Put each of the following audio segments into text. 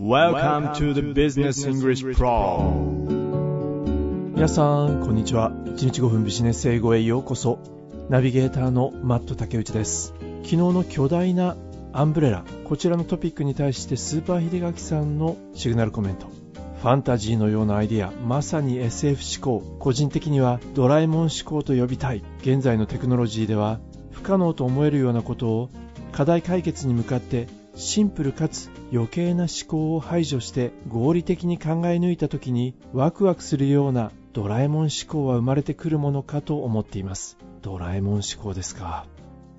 Welcome to the Business English Pro. 皆さんこんにちは。1日5分ビジネス英語へようこそ。ナビゲーターのマット竹内です。昨日の巨大なアンブレラこちらのトピックに対してスーパー秀垣さんのシグナルコメント。ファンタジーのようなアイデアまさに SF 思考。個人的にはドラえもん思考と呼びたい。現在のテクノロジーでは不可能と思えるようなことを課題解決に向かってシンプルかつ余計な思考を排除して合理的に考え抜いた時にワクワクするようなドラえもん思考は生まれてくるものかと思っています。ドラえもん思考ですか。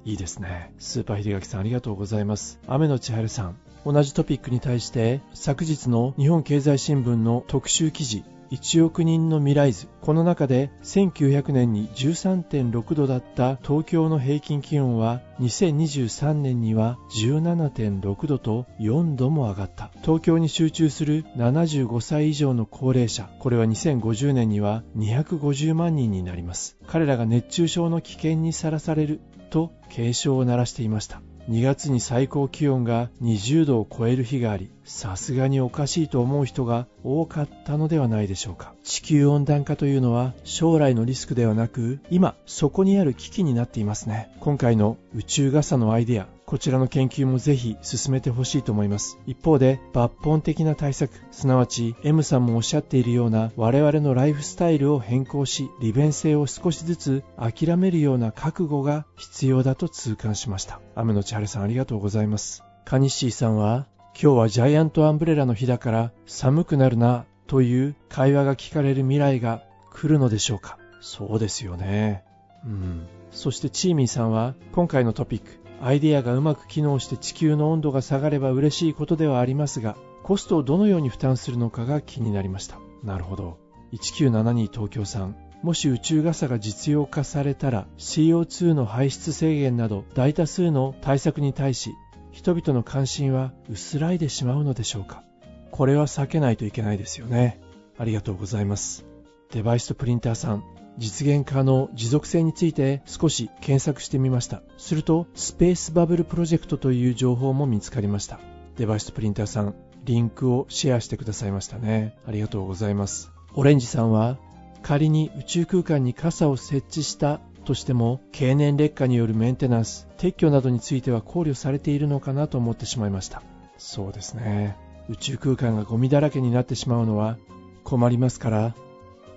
いいですね。スーパー秀垣さんありがとうございます。雨の千春さん同じトピックに対して昨日の日本経済新聞の特集記事1億人の未来図。この中で1900年に13.6度だった東京の平均気温は2023年には17.6度と4度も上がった。東京に集中する75歳以上の高齢者これは2050年には250万人になります。彼らが熱中症の危険にさらされると警鐘を鳴らしていました。2月に最高気温が20度を超える日がありさすがにおかしいと思う人が多かったのではないでしょうか。地球温暖化というのは将来のリスクではなく今そこにある危機になっていますね。今回の宇宙傘のアイデアこちらの研究もぜひ進めてほしいと思います。一方で抜本的な対策すなわち M さんもおっしゃっているような我々のライフスタイルを変更し利便性を少しずつ諦めるような覚悟が必要だと痛感しました。雨の千春さんありがとうございます。カニシーさんは今日はジャイアントアンブレラの日だから寒くなるなという会話が聞かれる未来が来るのでしょうか。そうですよね。うん。そしてチーミーさんは今回のトピックアイデアがうまく機能して地球の温度が下がれば嬉しいことではありますが、コストをどのように負担するのかが気になりました。なるほど。1972東京さん。もし宇宙傘が実用化されたら CO2 の排出制限など大多数の対策に対し人々の関心は薄らいでしまうのでしょうかこれは避けないといけないですよね。ありがとうございます。デバイスとプリンターさん、実現可能持続性について少し検索してみました。するとスペースバブルプロジェクトという情報も見つかりました。デバイスとプリンターさんリンクをシェアしてくださいましたね。ありがとうございます。オレンジさんは仮に宇宙空間に傘を設置したとしても経年劣化によるメンテナンス撤去などについては考慮されているのかなと思ってしまいました。そうですね。宇宙空間がゴミだらけになってしまうのは困りますから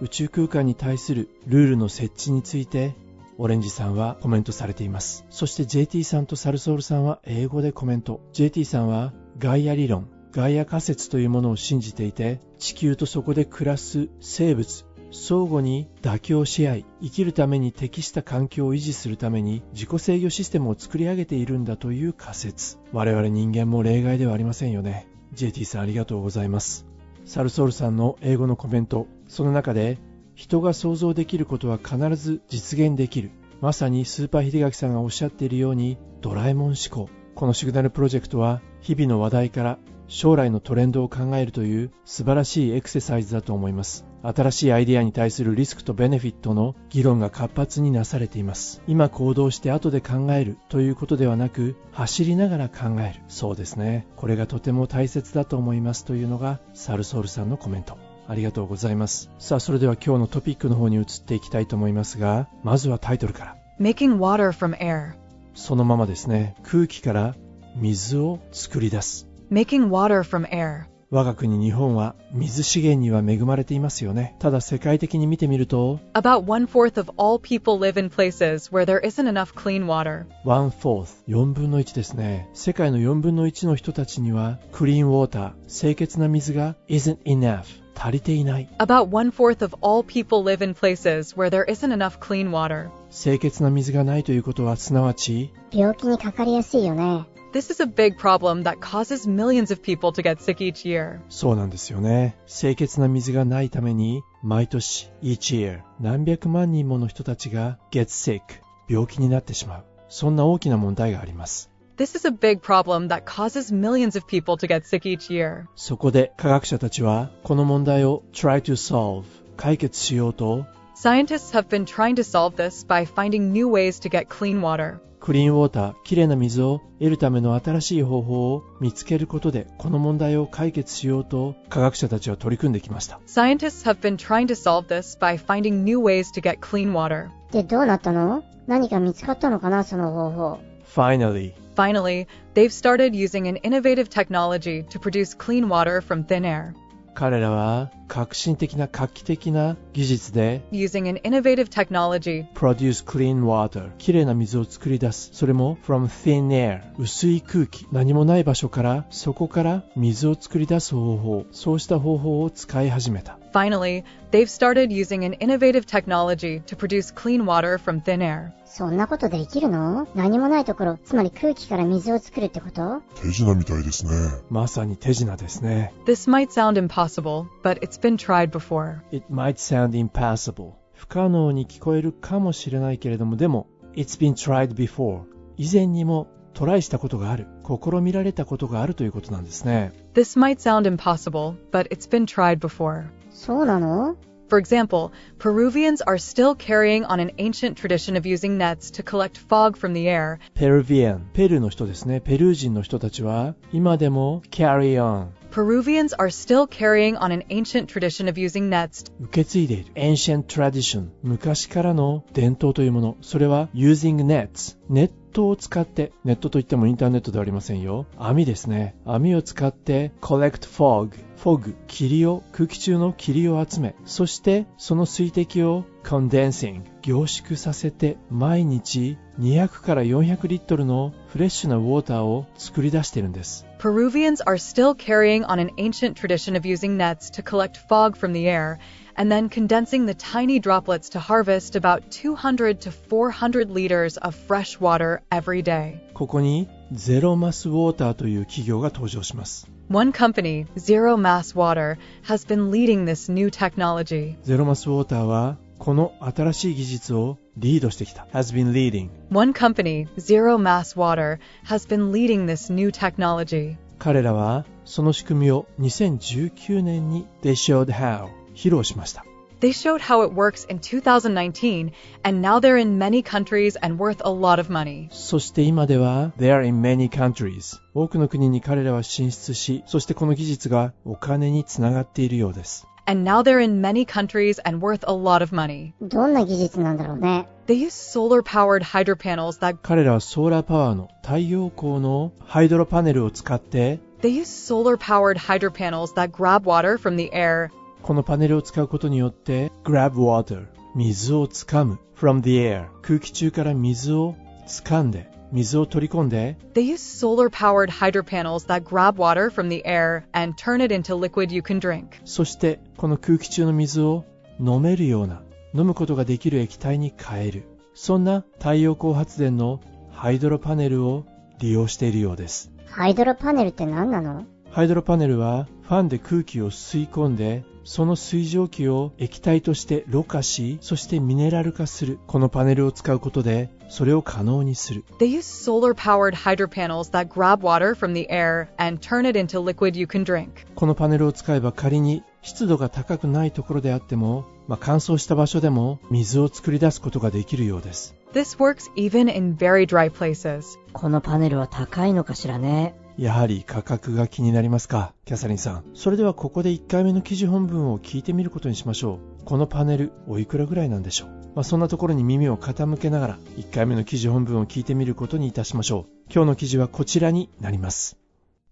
宇宙空間に対するルールの設置についてオレンジさんはコメントされています。そして JT さんとサルソールさんは英語でコメント。JT さんはガイア理論ガイア仮説というものを信じていて地球とそこで暮らす生物相互に妥協し合い生きるために適した環境を維持するために自己制御システムを作り上げているんだという仮説。我々人間も例外ではありませんよね。JT さんありがとうございます。サルソールさんの英語のコメント。その中で人が想像できることは必ず実現できる。まさにスーパー秀垣さんがおっしゃっているようにドラえもん思考。このシグナルプロジェクトは日々の話題から将来のトレンドを考えるという素晴らしいエクササイズだと思います。新しいアイデアに対するリスクとベネフィットの議論が活発になされています。今行動して後で考えるということではなく走りながら考える。そうですね。これがとても大切だと思いますというのがサルソールさんのコメント。ありがとうございます。さあそれでは今日のトピックの方に移っていきたいと思いますがまずはタイトルから。Making water from air. そのままですね。空気から水を作り出す。Making water from air 我が国日本は水資源には恵まれていますよね。ただ世界的に見てみると、About one fourth of all people live in places where there isn't enough clean water. one fourth、4分の1ですね。世界の4分の1の人たちには、クリーンウォーター、清潔な水が isn't enough。足りていない。About one fourth of all people live in places where there isn't enough clean water. 清潔な水がないということは、すなわち、病気にかかりやすいよね。This is a big problem that causes millions of people to get sick each year. そうなんですよね。清潔な水がないために、毎年、each year、何百万人もの人たちが get sick、病気になってしまう。そんな大きな問題があります。 This is a big problem that causes millions of people to get sick each year. そこで科学者たちは、この問題を try to solve、解決しようと、 Scientists have been trying to solve this by finding new ways to get clean water. クリーンウォーター、きれいな水を得るための新しい方法を見つけることで、この問題を解決しようと科学者たちは取り組んできました。Scientists have been trying to solve this by finding new ways to get clean water. で、どうなったの何か見つかったのかなその方法。Finally, Finally, they've started using an innovative technology to produce clean water from thin air. 彼らは革新的な画期的な技術で Using an innovative technology, produce clean water. きれいな水を作り出す。それも from thin air. 薄い空気。何もない場所からそこから水を作り出す方法。そうした方法を使い始めた finally, they've started using an innovative technology to produce clean water from thin air. そんなことできるの何もないところ、つまり空気から水を作るってこと手品みたいですね。まさに手品ですね This might sound impossible, but it's been tried before. It might sound impossible 不可能に聞こえるかもしれないけれどもでも It's been tried before 以前にもトライしたことがある試みられたことがあるということなんですね This might sound impossible, but it's been tried before. そうなの For example, Peruvians are still carrying on an ancient tradition of using nets to collect fog from the air ペルビアン、ペルーの人ですね。ペルー人の人たちは、今でも carry on、Peruvians are still carrying on an ancient tradition of using nets 受け継いでいる ancient tradition、昔からの伝統というもの。それは using nets、ネットを使って、ネットといってもインターネットではありませんよ。網ですね。網を使って collect fog、フォグ、霧を、空気中の霧を集め、そしてその水滴を condensing、凝縮させて毎日200から400リットルのフレッシュなウォーターを作り出しているんです。Peruvians are still carrying on an ancient tradition of using nets to collect fog from the air and then condensing the tiny droplets to harvest about 200 to 400 liters of fresh water every day. ここにゼロマスウォーターという企業が登場します。One company, Zero Mass Water, has been leading this new technology. ゼロマスウォーターはこの新しい技術をリードしてきた。has been leading。One company, Zero Mass Water, has been leading this new technology. 彼らはその仕組みを2019年に They showed how 披露しました。They showed how it works in 2019, and now they're in many countries and worth a lot of money. そして今では They are in many countries 多くの国に彼らは進出し、そしてこの技術がお金につながっているようです。And now they're in many countries and worth a lot of money. どんな技術なんだろうね。 They use solar powered hydro panels that 彼らはソーラーパワーの太陽光のハイドロパネルを使って they use solar powered hydro panels that grab water from the air このパネルを使うことによって grab water 水をつかむ from the air 空気中から水を掴んで 水を取り込んで They use solar powered hydro panels that grab water from the air and turn it into liquid you can drink. そしてこの空気中の水を飲めるような飲むことができる液体に変えるそんな太陽光発電のハイドロパネルを利用しているようですハイドロパネルって何なのハイドロパネルはファンで空気を吸い込んでその水蒸気を液体としてろ過しそしてミネラル化するこのパネルを使うことでそれを可能にする They use solar powered hydro panels that grab water from the air and turn it into liquid you can drink. このパネルを使えば仮に湿度が高くないところであっても、まあ、乾燥した場所でも水を作り出すことができるようです This works even in very dry places. このパネルは高いのかしらね。やはり価格が気になりますかキャサリンさんそれではここで1回目の記事本文を聞いてみることにしましょうこのパネルおいくらぐらいなんでしょう、まあ、そんなところに耳を傾けながら1回目の記事本文を聞いてみることにいたしましょう今日の記事はこちらになります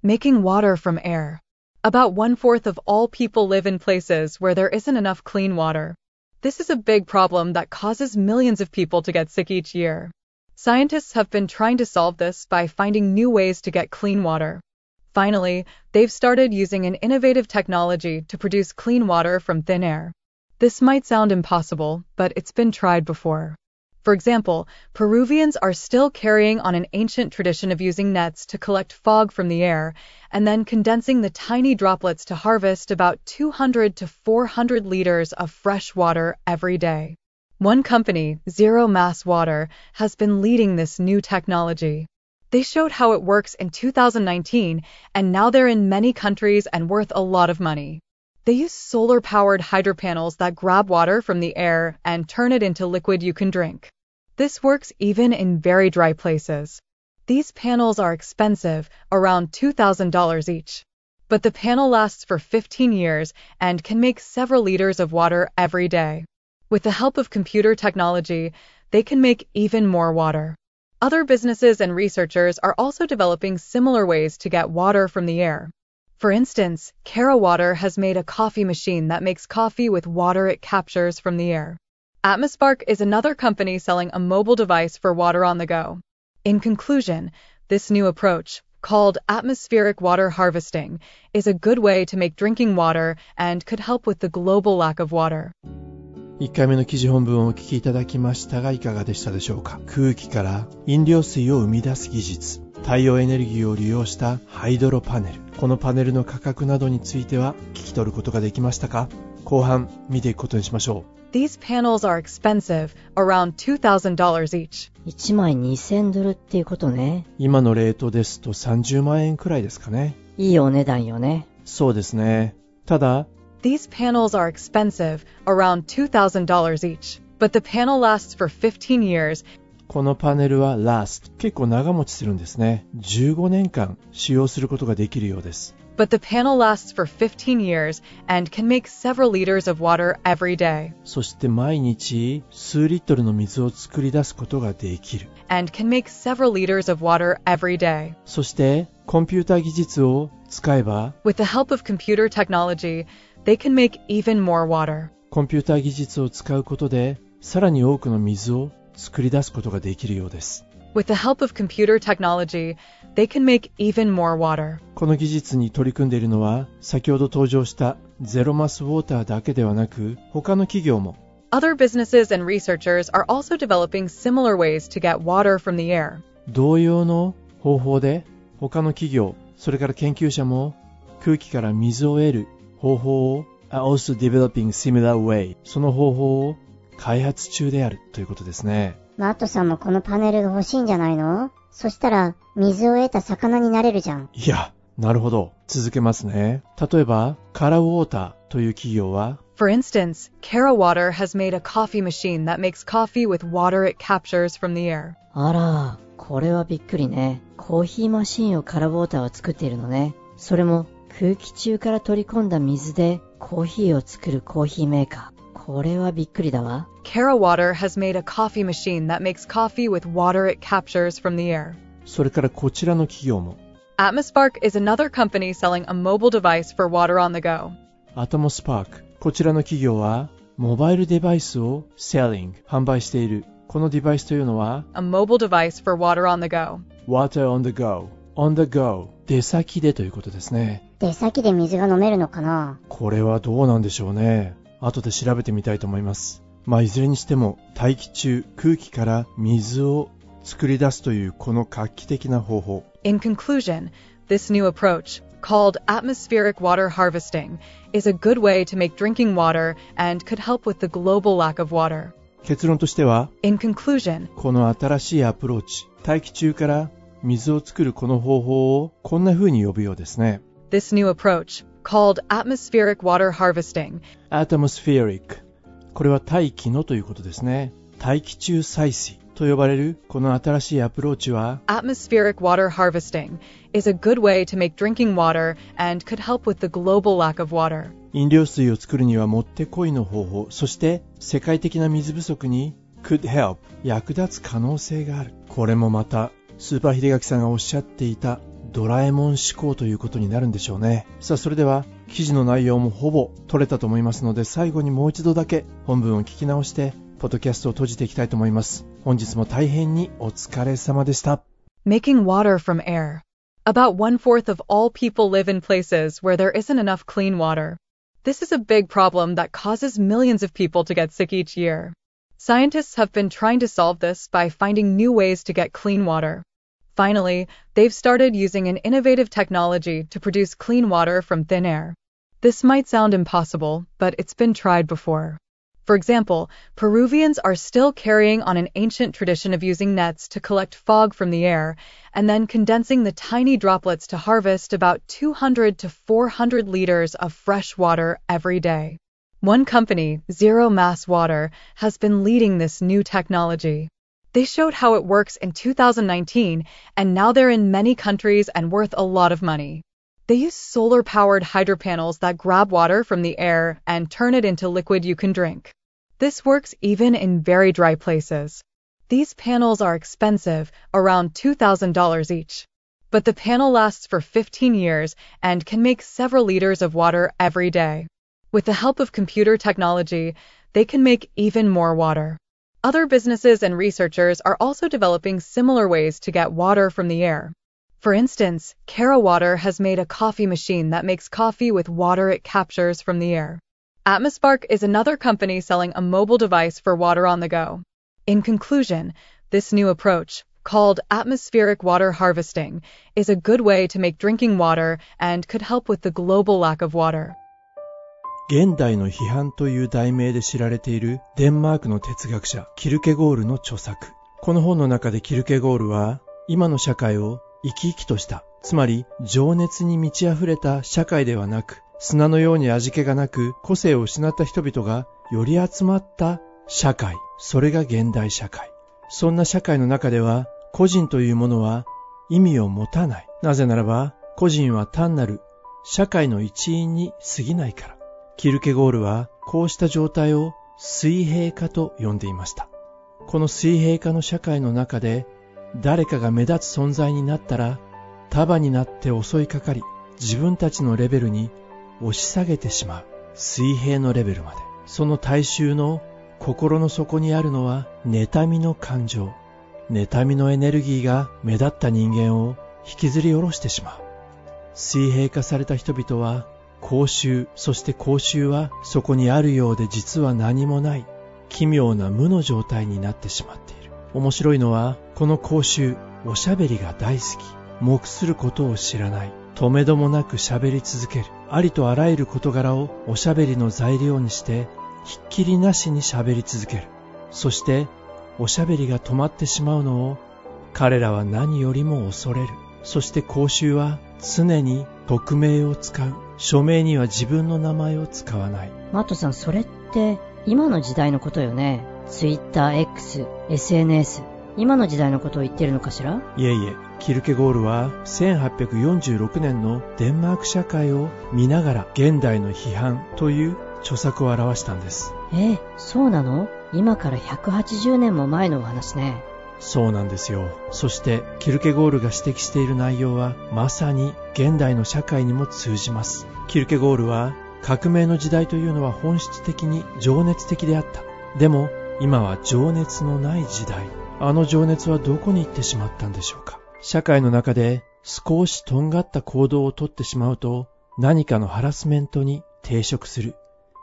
Making water from air. About one fourth of all people live in places where there isn't enough clean water. This is a big problem that causes millions of people to get sick each year. Scientists have been trying to solve this by finding new ways to get clean water. Finally, they've started using an innovative technology to produce clean water from thin air. This might sound impossible, but it's been tried before. For example, Peruvians are still carrying on an ancient tradition of using nets to collect fog from the air and then condensing the tiny droplets to harvest about 200 to 400 liters of fresh water every day. One company, Zero Mass Water, has been leading this new technology. They showed how it works in 2019, and now they're in many countries and worth a lot of money. They use solar powered hydro panels that grab water from the air and turn it into liquid you can drink. This works even in very dry places. These panels are expensive, around $2,000 each. But the panel lasts for 15 years and can make several liters of water every day. With the help of computer technology, they can make even more water. Other businesses and researchers are also developing similar ways to get water from the air. For instance, Water has made a coffee machine that makes coffee with water it captures from the air. Atmospark is another company selling a mobile device for water on the go. In conclusion, this new approach, called atmospheric water harvesting, is a good way to make drinking water and could help with the global lack of water. 1回目の記事本文をお聞きいただきましたがいかがでしたでしょうか？空気から飲料水を生み出す技術太陽エネルギーを利用したハイドロパネルこのパネルの価格などについては聞き取ることができましたか？後半見ていくことにしましょ These panels are expensive, around $2,000 each. 1枚2000ドルっていうことね。う今のレートですと30万円くらいですかねいいお値段よね。そうですねただ These panels are expensive, around $2,000 each. But the panel lasts for 15 years このパネルは last 結構長持ちするんですね15年間使用することができるようです but the panel lasts for 15 years and can make several liters of water every day そして毎日数リットルの水を作り出すことができる and can make several liters of water every day. そしてコンピューター技術を使えば With the help of computer technology, they can make even more water. コンピューター技術を使うことでさらに多くの水を作り出すことができるようです With the help of computer technology, they can make even more water. この技術に取り組んでいるのは先ほど登場したゼロマスウォーターだけではなく他の企業も Other businesses and researchers are also developing similar ways to get water from the air. 同様の方法で他の企業それから研究者も空気から水を得る 方法を are also developing similar way その方法を開発中であるということですねマットさんもこのパネルが欲しいんじゃないの？そしたら、水を得た魚になれるじゃん。いやなるほど続けますね例えばカラウォーターという企業は For instance, Cara Water has made a coffee machine that makes coffee with water it captures from the air. あら、これはびっくりね。コーヒーマシンをカラボーターは作っているのね。それも空気中から取り込んだ水でコーヒーを作るコーヒーメーカー。これはびっくりだわ。 Cara Water has made a coffee machine that makes coffee with water it captures from the air. それからこちらの企業も Atmospark is another company selling a mobile device for water on the go. アトモスパークこちらの企業はモバイルデバイスを selling 販売しているこのデバイスというのは A mobile device for water on the go. water on the go on the go 出先でということですね出先で水が飲めるのかなこれはどうなんでしょうね後で調べてみたいと思いますまあいずれにしても大気中空気から水を作り出すというこの画期的な方法 In conclusion, this new approach, called atmospheric water harvesting, is a good way to make drinking water and could help with the global lack of water. 結論としては In conclusion, この新しいアプローチ大気中から水を作るこの方法をこんな風に呼ぶようですね this new approach, called atmospheric water harvesting, atmospheric これは大気のということですね大気中採水と呼ばれるこの新しいアプローチは atmospheric water harvesting, is a good way to make drinking water and could help with the global lack of water. 飲料水を作るにはもってこいの方法そして世界的な水不足に could help 役立つ可能性があるこれもまたスーパー秀垣さんがおっしゃっていたドラえもん思考ということになるんでしょうねさあそれでは記事の内容もほぼ取れたと思いますので最後にもう一度だけ本文を聞き直してポッドキャストを閉じていきたいと思います本日も大変にお疲れ様でした Making water from air. About one fourth of all people live in places where there isn't enough clean water. This is a big problem that causes millions of people to get sick each year. Scientists have been trying to solve this by finding new ways to get clean water. Finally, they've started using an innovative technology to produce clean water from thin air. This might sound impossible, but it's been tried before. For example, Peruvians are still carrying on an ancient tradition of using nets to collect fog from the air and then condensing the tiny droplets to harvest about 200 to 400 liters of fresh water every day. One company, Zero Mass Water, has been leading this new technology. They showed how it works in 2019, and now they're in many countries and worth a lot of money. They use solar powered hydro panels that grab water from the air and turn it into liquid you can drink. This works even in very dry places. These panels are expensive, around $2,000 each. But the panel lasts for 15 years and can make several liters of water every day. With the help of computer technology, they can make even more water. Other businesses and researchers are also developing similar ways to get water from the air. For instance, Water has made a coffee machine that makes coffee with water it captures from the air. Atmospark is another company selling a mobile device for water on the go. In conclusion, this new approach, called atmospheric water harvesting, is a good way to make drinking water and could help with the global lack of water. 現代の批判という題名で知られているデンマークの哲学者キルケゴールの著作。この本の中でキルケゴールは今の社会を生き生きとした、つまり情熱に満ち溢れた社会ではなく、砂のように味気がなく個性を失った人々がより集まった社会、それが現代社会。そんな社会の中では個人というものは意味を持たない。なぜならば個人は単なる社会の一員に過ぎないから。キルケゴールはこうした状態を水平化と呼んでいました。この水平化の社会の中で誰かが目立つ存在になったら束になって襲いかかり自分たちのレベルに押し下げてしまう。水平のレベルまで。その大衆の心の底にあるのは妬みの感情。妬みのエネルギーが目立った人間を引きずり下ろしてしまう。水平化された人々は公衆そして公衆はそこにあるようで実は何もない。奇妙な無の状態になってしまっている。面白いのはこの公衆おしゃべりが大好き。目することを知らない。止めどもなく喋り続ける。ありとあらゆる事柄をおしゃべりの材料にしてひっきりなしに喋り続ける。そしておしゃべりが止まってしまうのを彼らは何よりも恐れる。そして公衆は常に匿名を使う。署名には自分の名前を使わない。マットさんそれって今の時代のことよね。TwitterX、SNS 今の時代のことを言ってるのかしら？いえいえキルケゴールは1846年のデンマーク社会を見ながら現代の批判という著作を表したんです。えそうなの？今から180年も前のお話ねそうなんですよ。そしてキルケゴールが指摘している内容はまさに現代の社会にも通じます。キルケゴールは革命の時代というのは本質的に情熱的であった。でも今は情熱のない時代。あの情熱はどこに行ってしまったんでしょうか。社会の中で少しとんがった行動をとってしまうと何かのハラスメントに抵触する。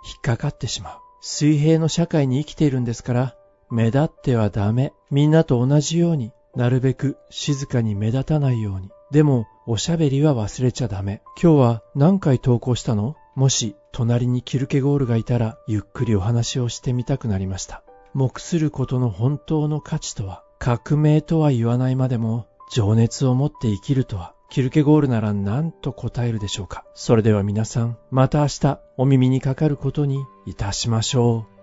引っかかってしまう。水平の社会に生きているんですから目立ってはダメ。みんなと同じようになるべく静かに目立たないように。でもおしゃべりは忘れちゃダメ。今日は何回投稿したの？もし隣にキルケゴールがいたらゆっくりお話をしてみたくなりました。目することの本当の価値とは革命とは言わないまでも情熱を持って生きるとはキルケゴールなら何と答えるでしょうか。それでは皆さんまた明日お耳にかかることにいたしましょう。